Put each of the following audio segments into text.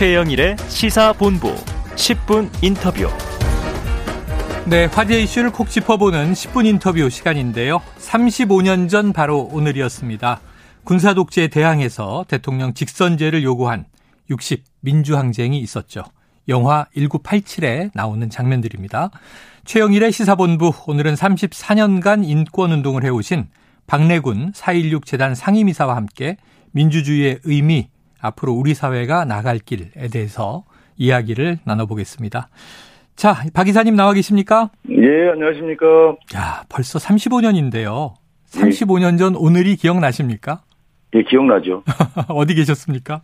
최영일의 시사본부 10분 인터뷰. 네, 화제 이슈를 콕 짚어보는 10분 인터뷰 시간인데요. 35년 전 바로 오늘이었습니다. 군사 독재에 대항해서 대통령 직선제를 요구한 60 민주항쟁이 있었죠. 영화 1987에 나오는 장면들입니다. 최영일의 시사본부 오늘은 34년간 인권운동을 해오신 박래군 4.16 재단 상임이사와 함께 민주주의의 의미, 앞으로 우리 사회가 나갈 길에 대해서 이야기를 나눠보겠습니다. 자, 박 이사님 나와 계십니까? 예, 안녕하십니까. 야, 벌써 35년인데요. 35년 전 오늘이 기억나십니까? 예, 기억나죠. 어디 계셨습니까?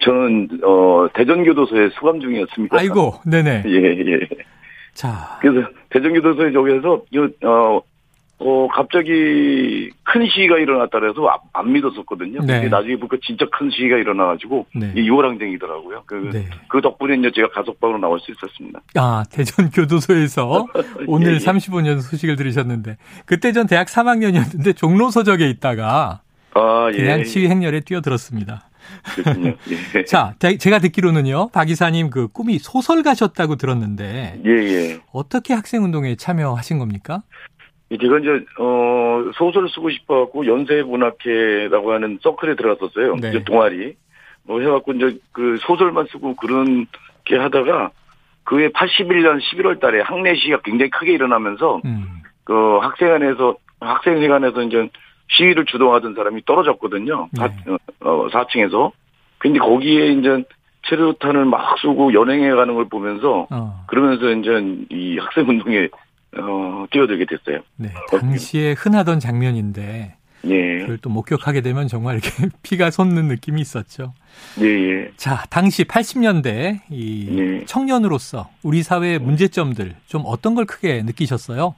저는 어 대전교도소에 수감 중이었습니다. 아이고, 네네. 예, 예. 자, 그래서 대전교도소에 저기에서 어, 어 갑자기 큰 시위가 일어났다 그래서 안, 안 믿었었거든요. 네. 근데 나중에 보니까 진짜 큰 시위가 일어나가지고 네. 이 유월항쟁이더라고요. 그, 네. 그 덕분에 이제 제가 가석방으로 나올 수 있었습니다. 아, 대전 교도소에서 오늘 예, 예. 35년 소식을 들으셨는데 그때 전 대학 3학년이었는데 종로 서적에 있다가 아, 예. 그냥 시위 행렬에 뛰어들었습니다. 그렇군요. 예. 자, 대- 제가 듣기로는요. 박 이사님 그 꿈이 소설가셨다고 들었는데 예, 예. 어떻게 학생 운동에 참여하신 겁니까? 제가 이제 어 소설을 쓰고 싶어갖고 연세문학회라고 하는 서클에 들어갔었어요. 네. 이제 동아리 뭐 해갖고 이제 그 소설만 쓰고 그런 게 하다가 그해 81년 11월달에 학내시가 굉장히 크게 일어나면서 음. 그 학생회관에서 학생회관에서 이제 시위를 주도하던 사람이 떨어졌거든요. 네. 사, 어, 4층에서. 근데 거기에 이제 체류탄을 막 쏘고 연행해 가는 걸 보면서 어. 그러면서 이제 이 학생 운동에 어 뛰어들게 됐어요. 네. 당시에 흔하던 장면인데 예. 그걸 또 목격하게 되면 정말 이렇게 피가 솟는 느낌이 있었죠. 예, 예. 자, 당시 80년대 이 네. 청년으로서 우리 사회의 문제점들 좀 어떤 걸 크게 느끼셨어요?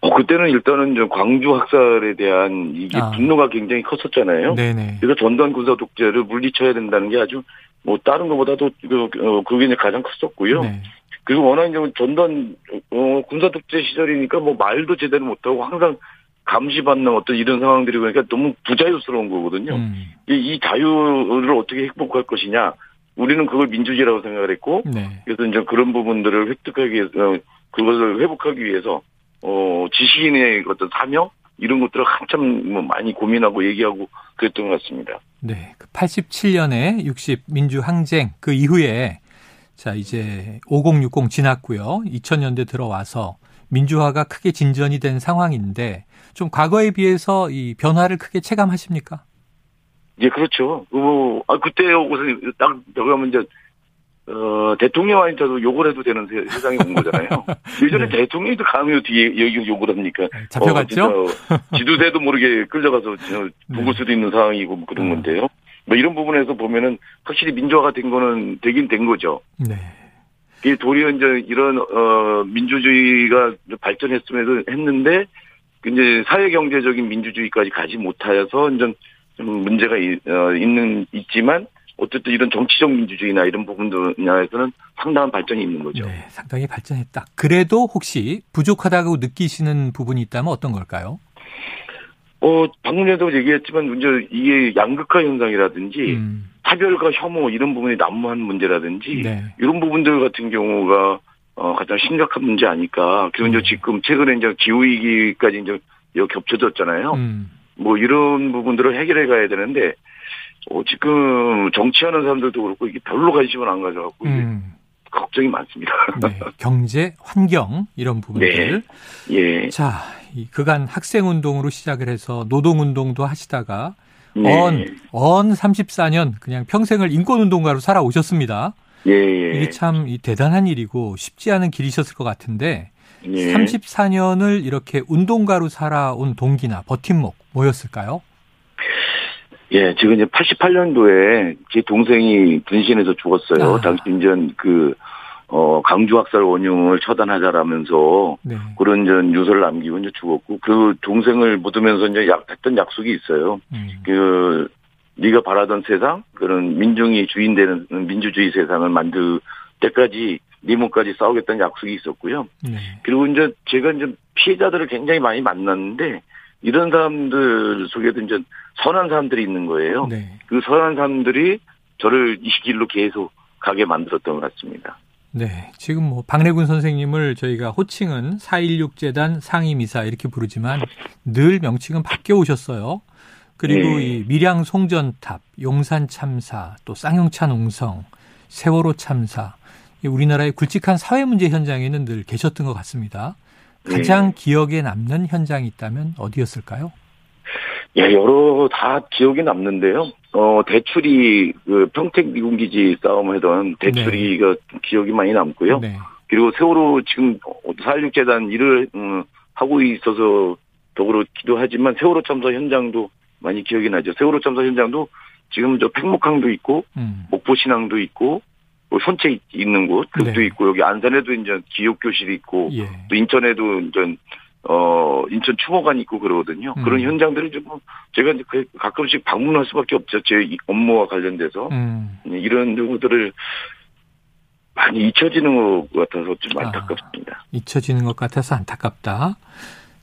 어, 그때는 일단은 좀 광주 학살에 대한 이게 아. 분노가 굉장히 컸었잖아요. 네네. 그래서 전두환 군사 독재를 물리쳐야 된다는 게 아주 뭐 다른 것보다도 그, 어, 그게 가장 컸었고요. 네. 그리고 워낙 이제 전두환 어, 군사 독재 시절이니까 뭐 말도 제대로 못하고 항상 감시받는 어떤 이런 상황들이 그러니까 너무 부자유스러운 거거든요. 음. 이, 이 자유를 어떻게 극복할 것이냐. 우리는 그걸 민주주의라고 생각을 했고 네. 그래서 이제 그런 부분들을 획득하기 위해서 어, 그것을 회복하기 위해서 어 지식인의 어떤 사명 이런 것들을 한참 뭐 많이 고민하고 얘기하고 그랬던 것 같습니다. 네. 그 87년에 60 민주 항쟁 그 이후에 자, 이제 5060 지났고요. 2000년대 들어와서 민주화가 크게 진전이 된 상황인데 좀 과거에 비해서 이 변화를 크게 체감하십니까? 예, 그렇죠. 어, 아 그때 옷을 딱 하면 이제 어 대통령한테도 욕을 해도 되는 세, 세상이 온 거잖아요. 예전에 네. 대통령도 감히 어떻게 여기 욕을 합니까? 잡혀갔죠? 어, 지두새도 모르게 끌려가서 저 죽을 수도 있는 상황이고 뭐 그런 네. 건데요. 뭐 이런 부분에서 보면은 확실히 민주화가 된 거는 되긴 된 거죠. 네. 이게 도리어 이제 이런 어 민주주의가 발전했음에도 했는데 이제 사회 경제적인 민주주의까지 가지 못하여서 이제 좀 문제가 이- 어, 있는 있지만 어쨌든 이런 정치적 민주주의나 이런 부분들에서는 상당한 발전이 있는 거죠. 네, 상당히 발전했다. 그래도 혹시 부족하다고 느끼시는 부분이 있다면 어떤 걸까요? 어 방금 전에도 얘기했지만 이제 이게 양극화 현상이라든지 음, 차별과 혐오 이런 부분이 난무한 문제라든지 네. 이런 부분들 같은 경우가 어, 가장 심각한 문제 아닐까. 그리고 음. 이제 지금 최근에 이제 기후위기까지 이제 여기 겹쳐졌잖아요. 음, 뭐 이런 부분들을 해결해 가야 되는데, 어, 지금 정치하는 사람들도 그렇고 이게 별로 관심을 안 가져갖고 음. 걱정이 많습니다. 네, 경제, 환경 이런 부분들. 예. 자, 이 그간 학생 운동으로 시작을 해서 노동 운동도 하시다가 네. 언, 언 34년 그냥 평생을 인권 운동가로 살아오셨습니다. 예, 예. 이게 참이 대단한 일이고 쉽지 않은 길이셨을 것 같은데 예. 34년을 이렇게 운동가로 살아온 동기나 버팀목 뭐였을까요? 예, 지금 이제 88년도에 제 동생이 분신해서 죽었어요. 아. 당시 이제 그, 어, 강주 학살 원흉을 처단하자라면서 네. 그런 전 유서를 남기고 이제 죽었고 그 동생을 묻으면서 이제 약 했던 약속이 있어요. 음, 그 네가 바라던 세상 그런 민중이 주인되는 민주주의 세상을 만들 때까지 네 몸까지 싸우겠다는 약속이 있었고요. 네. 그리고 이제 제가 이제 피해자들을 굉장히 많이 만났는데 이런 사람들 속에도 이제 선한 사람들이 있는 거예요. 네. 그 선한 사람들이 저를 이 길로 계속 가게 만들었던 것 같습니다. 네. 지금 뭐 박래군 선생님을 저희가 호칭은 4.16 재단 상임이사 이렇게 부르지만 늘 명칭은 바뀌어 오셨어요. 그리고 네. 이 밀양 송전탑, 용산 참사, 또 쌍용차 농성, 세월호 참사, 이 우리나라의 굵직한 사회 문제 현장에는 늘 계셨던 것 같습니다. 가장 기억에 남는 현장이 있다면 어디였을까요? 예, 여러 다 기억이 남는데요. 어, 대출이, 그 평택 미군기지 싸움 하던 대출이가 기억이 많이 남고요. 네. 그리고 세월호 지금 4.16재단 일을, 음, 하고 있어서 더불어 기도하지만 세월호 참사 현장도 많이 기억이 나죠. 세월호 참사 현장도 지금 저 팽목항도 있고, 음. 목포신항도 있고, 뭐 선체 있는 곳, 그것도 네. 있고, 여기 안산에도 이제 기업교실이 있고, 예. 또 인천에도 이제 어 인천 추모관 있고 그러거든요. 음. 그런 현장들이 좀 제가 이제 그 가끔씩 방문할 수밖에 없죠. 제 이- 업무와 관련돼서 음. 이런 경우들을 많이 잊혀지는 것 같아서 좀 아. 안타깝습니다. 잊혀지는 것 같아서 안타깝다.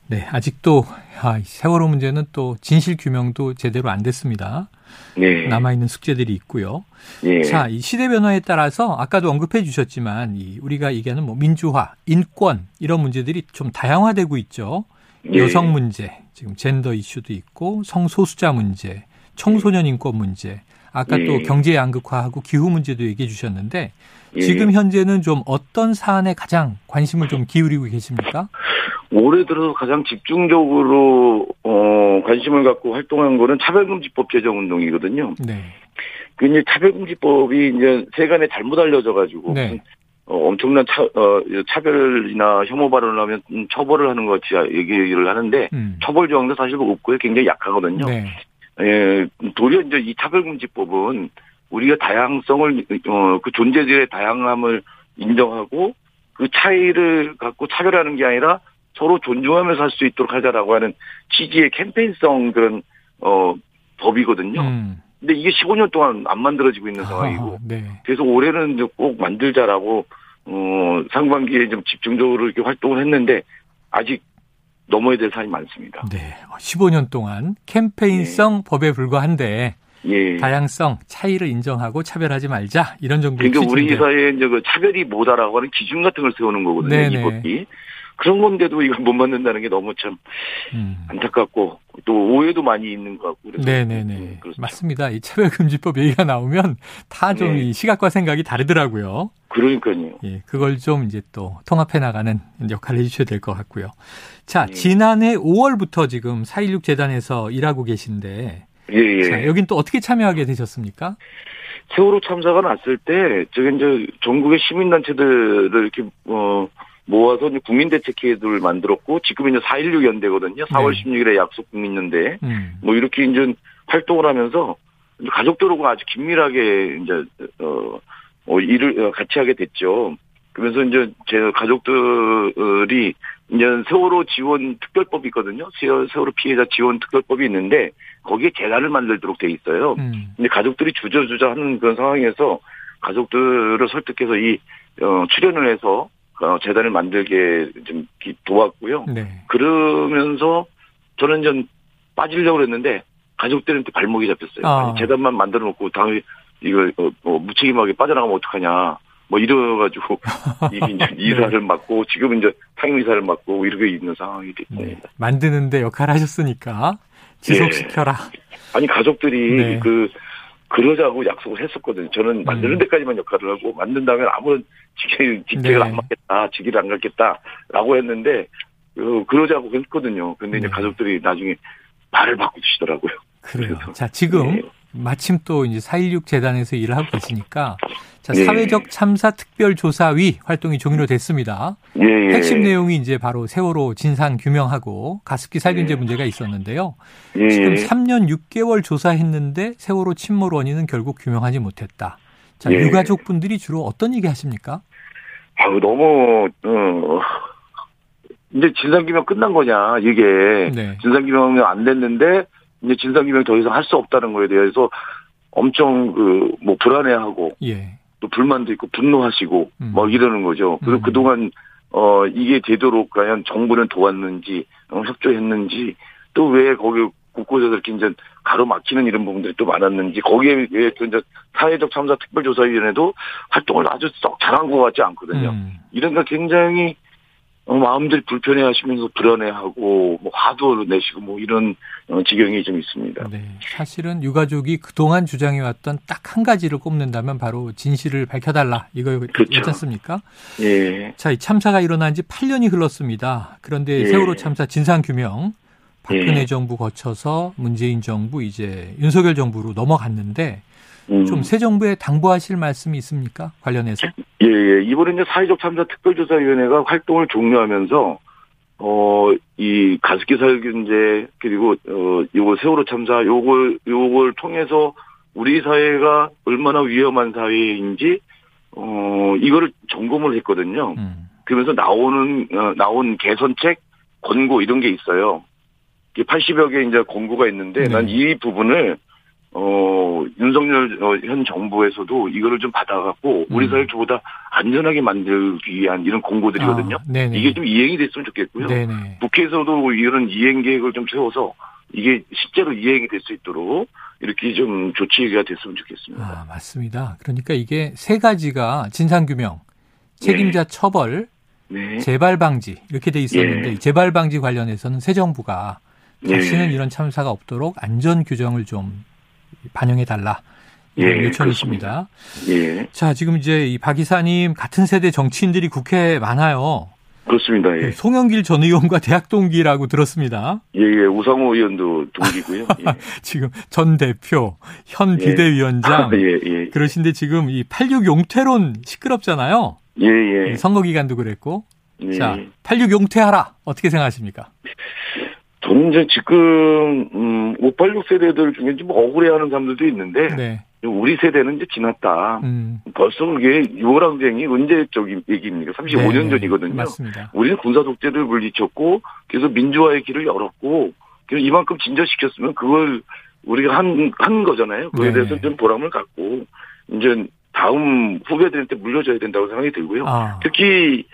네, 아직도 아, 이 세월호 문제는 또 진실 규명도 제대로 안 됐습니다. 네. 남아 있는 숙제들이 있고요. 예. 자, 이 시대 변화에 따라서 아까도 언급해 주셨지만 이 우리가 얘기하는 뭐 민주화, 인권 이런 문제들이 좀 다양화되고 있죠. 예. 여성 문제, 지금 젠더 이슈도 있고 성소수자 문제, 청소년 인권 문제, 아까 또 예. 경제 양극화하고 기후 문제도 얘기해 주셨는데 예. 지금 현재는 좀 어떤 사안에 가장 관심을 좀 기울이고 계십니까? 올해 들어서 가장 집중적으로 어 관심을 갖고 활동한 거는 차별금지법 제정 운동이거든요. 네. 그 이제 차별금지법이 이제 세간에 잘못 알려져 가지고 네. 어, 엄청난 차, 어, 차별이나 혐오 발언을 하면 음, 처벌을 하는 것 같이 얘기를 하는데 음. 처벌 조항도 사실 없고요. 굉장히 약하거든요. 네. 예, 도리어 이제 이 차별금지법은 우리가 다양성을 어, 그 존재들의 다양함을 인정하고 그 차이를 갖고 차별하는 게 아니라 서로 존중하며 살수 있도록 하자라고 하는 취지의 캠페인성 그런 어 법이거든요. 음. 근데 이게 15년 동안 안 만들어지고 있는 상황이고 아, 네. 그래서 올해는 이제 꼭 만들자라고 어 상반기에 좀 집중적으로 이렇게 활동을 했는데 아직 넘어야 될 사안이 많습니다. 네. 15년 동안 캠페인성 법에 불과한데 예. 다양성, 차이를 인정하고 차별하지 말자 이런 정도의 그러니까 우리. 사회에 이제 그 차별이 뭐다라고 하는 기준 같은 걸 세우는 거거든요. 네네. 이 법이. 그런 건데도 이걸 못 만든다는 게 너무 참 음. 안타깝고 또 오해도 많이 있는 것 같고 그래서 네네네. 음, 그렇죠. 맞습니다. 이 차별금지법 얘기가 나오면 다좀 네. 이 시각과 생각이 다르더라고요. 그러니까요. 예, 그걸 좀 이제 또 통합해 나가는 역할을 해주셔야 될 것 같고요. 자, 네. 지난해 5월부터 지금 4.16 재단에서 일하고 계신데, 예, 예. 자, 여긴 또 어떻게 참여하게 되셨습니까? 세월호 참사가 났을 때 저기 이제 전국의 시민단체들을 이렇게 어 모아서 이제 국민대책회의를 만들었고 지금 이제 4.16 연대거든요. 4월 네. 16일에 약속 국민연대. 음, 뭐 이렇게 이제 활동을 하면서 가족들하고 아주 긴밀하게 이제 어, 어, 일을 어, 같이 하게 됐죠. 그러면서 이제 제 가족들이 이제 세월호 지원 특별법이 있거든요. 세월- 세월호 피해자 지원 특별법이 있는데 거기에 재단을 만들도록 돼 있어요. 음, 근데 가족들이 주저주저 하는 그런 상황에서 가족들을 설득해서 이 어, 출연을 해서 어, 재단을 만들게 좀 기- 도왔고요. 네. 그러면서 저는 좀 빠지려고 했는데 가족들한테 발목이 잡혔어요. 아. 재단만 만들어 놓고 다음에 이걸 어, 어, 무책임하게 빠져나가면 어떡하냐. 뭐 이래가지고 이 이제 이사를 맡고 지금 이제 상임 이사를 맡고 이렇게 있는 상황이 네. 됐습니다. 만드는데 역할을 하셨으니까 지속시켜라. 아니 가족들이 네. 그 그러자고 약속을 했었거든요. 저는 만드는 음. 데까지만 역할을 하고 만든 다음에 아무런 직책을 네. 안 맡겠다, 직위를 안 갖겠다라고 했는데 어, 그러자고 했거든요. 근데 이제 네. 가족들이 나중에 말을 바꾸시더라고요. 그래요. 자, 지금 네. 마침 또 이제 4.16 재단에서 일을 하고 계시니까 자, 예. 사회적 참사 특별조사위 활동이 종료로 됐습니다. 예, 예. 핵심 내용이 이제 바로 세월호 진상 규명하고 가습기 살균제 예. 문제가 있었는데요. 예, 지금 예. 3년 6개월 조사했는데 세월호 침몰 원인은 결국 규명하지 못했다. 자, 예. 유가족 분들이 주로 어떤 얘기 하십니까? 아우 너무 어 이제 진상 규명 끝난 거냐 이게 네. 진상 규명이 안 됐는데 이제 진상규명 더 이상 할 수 없다는 거에 대해서 엄청 그 뭐 불안해하고 예. 또 불만도 있고 분노하시고 음. 막 이러는 거죠. 그리고 음. 그동안 어 이게 되도록 과연 정부는 도왔는지 어, 협조했는지 또 왜 거기 곳곳에서 이렇게 이제 가로막히는 이런 부분들이 또 많았는지 거기에 또 이제 사회적 참사 특별조사위원회도 활동을 아주 썩 잘한 것 같지 않거든요. 음. 이런가 굉장히 어, 마음들이 불편해 하시면서 불안해하고 뭐 화도 내시고 뭐 이런 어, 지경이 좀 있습니다. 네. 사실은 유가족이 그동안 주장해 왔던 딱 한 가지를 꼽는다면 바로 진실을 밝혀달라. 이거였지 그렇죠. 않습니까? 예, 자, 이 참사가 일어난 지 8년이 흘렀습니다. 그런데 예. 세월호 참사 진상 규명 박근혜 예. 정부 거쳐서 문재인 정부 이제 윤석열 정부로 넘어갔는데 음. 좀새 정부에 당부하실 말씀이 있습니까? 관련해서? 예, 예. 이번에 이제 사회적 참사 특별조사위원회가 활동을 종료하면서, 어, 이 가습기 살균제, 그리고, 어, 요거 세월호 참사, 요걸, 요걸 통해서 우리 사회가 얼마나 위험한 사회인지, 어, 이거를 점검을 했거든요. 음. 그러면서 나오는, 어, 나온 개선책, 권고 이런 게 있어요. 80여 개 이제 권고가 있는데, 네. 난이 부분을, 어, 윤석열 어, 현 정부에서도 이거를 좀 받아갖고, 우리 음. 사회를 보다 안전하게 만들기 위한 이런 권고들이거든요. 아. 이게 좀 이행이 됐으면 좋겠고요. 네네. 국회에서도 이런 이행 계획을 좀 세워서, 이게 실제로 이행이 될 수 있도록, 이렇게 좀 조치가 됐으면 좋겠습니다. 아, 맞습니다. 그러니까 이게 세 가지가 진상규명, 책임자 처벌, 네. 재발 방지 이렇게 돼 있었는데 예. 이 재발 방지 관련해서는 새 정부가 다시는 예. 이런 참사가 없도록 안전 규정을 좀 반영해 달라. 예, 요청이십니다. 예. 자, 지금 이제 이 박 이사님 같은 세대 정치인들이 국회에 많아요. 그렇습니다. 예. 송영길 전 의원과 대학 동기라고 들었습니다. 예, 예. 우상호 의원도 동기고요. 예. 지금 전 대표, 현 예. 비대위원장 예, 예. 그러신데 지금 이 86 용퇴론 시끄럽잖아요. 예, 예. 선거 기간도 그랬고. 예. 자, 86 용퇴하라. 어떻게 생각하십니까? 저는 이제 지금, 음, 586 세대들 중에 좀 억울해하는 사람들도 있는데, 네. 우리 세대는 이제 지났다. 음. 벌써 그게 유월항쟁이 언제적인 얘기입니까? 35년 네, 전이거든요. 맞습니다. 우리는 군사 독재를 물리쳤고, 그래서 민주화의 길을 열었고, 그래서 이만큼 진전시켰으면 그걸 우리가 한, 한 거잖아요. 그에 네. 대해서 좀 보람을 갖고, 이제 다음 후배들한테 물려줘야 된다고 생각이 들고요. 아, 특히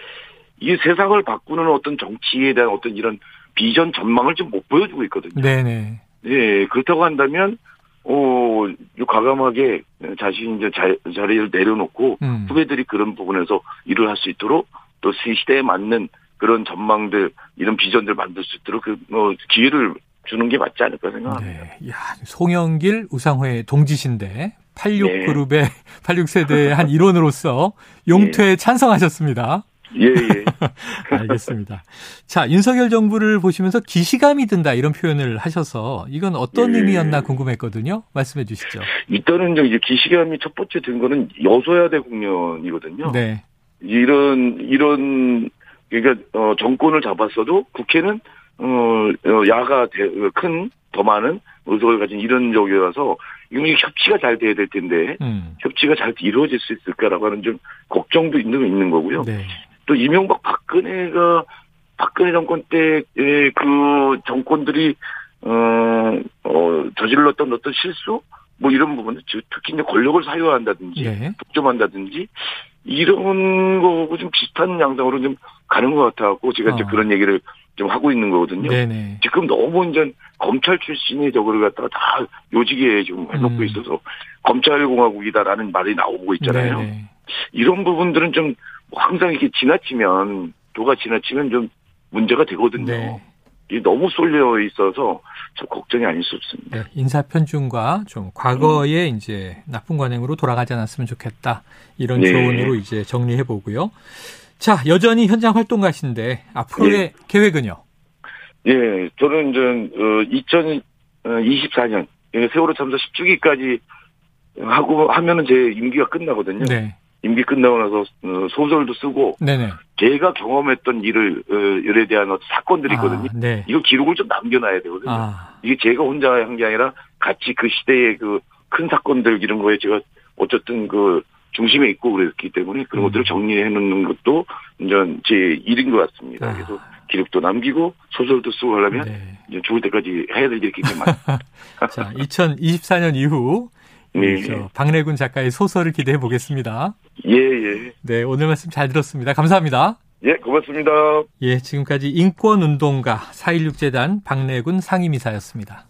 이 세상을 바꾸는 어떤 정치에 대한 어떤 이런 비전 전망을 좀 못 보여주고 있거든요. 네네. 예, 그렇다고 한다면 어 과감하게 자신이 이제 자, 자리를 내려놓고 음. 후배들이 그런 부분에서 일을 할 수 있도록 또 시대에 맞는 그런 전망들 이런 비전들 만들 수 있도록 그뭐 기회를 주는 게 맞지 않을까 생각합니다. 네. 야, 송영길 우상호의 동지신데 86 네. 그룹의 86세대의 한 일원으로서 용퇴에 네. 찬성하셨습니다. 예, 예. 알겠습니다. 자, 윤석열 정부를 보시면서 기시감이 든다 이런 표현을 하셔서 이건 어떤 예. 의미였나 궁금했거든요. 말씀해 주시죠. 일단은 이제 기시감이 첫 번째 든 거는 여소야대 국면이거든요. 네. 이런 이런 그러니까 어, 정권을 잡았어도 국회는 어, 어, 야가 대- 큰 더 많은 의석을 가진 이런 적이라서 이건 협치가 잘 돼야 될 텐데 음. 협치가 잘 이루어질 수 있을까라고 하는 좀 걱정도 있는 있는 거고요. 네. 또 이명박 박근혜가 박근혜 정권 때의 그 정권들이 어, 어 저질렀던 어떤 실수 뭐 이런 부분 특히 이제 권력을 사유한다든지 네. 독점한다든지 이런 거하고 좀 비슷한 양상으로 좀 가는 것 같아갖고 제가 이제 어. 그런 얘기를 좀 하고 있는 거거든요. 네네. 지금 너무 이제 검찰 출신이 저거를 갖다가 다 요직에 좀 해놓고 음. 있어서 검찰공화국이다라는 말이 나오고 있잖아요. 네네. 이런 부분들은 좀뭐 항상 이렇게 지나치면 도가 지나치면 좀 문제가 되거든요. 네. 이게 너무 쏠려 있어서 좀 걱정이 아닐 수 없습니다. 네, 인사 편중과 좀 과거의 이제 나쁜 관행으로 돌아가지 않았으면 좋겠다. 이런 네. 조언으로 이제 정리해 보고요. 자, 여전히 현장 활동가신데 앞으로의 계획은요? 예, 저는 이제 어, 2024년 세월호 참사 10주기까지 하고 하면은 제 임기가 끝나거든요. 네. 임기 끝나고 나서 어, 소설도 쓰고 네네. 제가 경험했던 일을 어, 일에 대한 어떤 사건들이 있거든요. 아, 네. 이거 기록을 좀 남겨놔야 되거든요. 아, 이게 제가 혼자 한 게 아니라 같이 그 시대의 그 큰 사건들 이런 거에 제가 어쨌든 그 중심에 있고 그랬기 때문에 그런 음. 것들을 정리해 놓는 것도 이제 제 일인 것 같습니다. 아. 그래서 기록도 남기고 소설도 쓰고 하려면 네. 이제 죽을 때까지 해야 될 일이 굉장히 많아요. 자, 2024년 이후 네. 저 박래군 작가의 소설을 기대해 보겠습니다. 예, 예. 네, 오늘 말씀 잘 들었습니다. 감사합니다. 예, 고맙습니다. 예, 지금까지 인권운동가 4.16 재단 박래군 상임이사였습니다.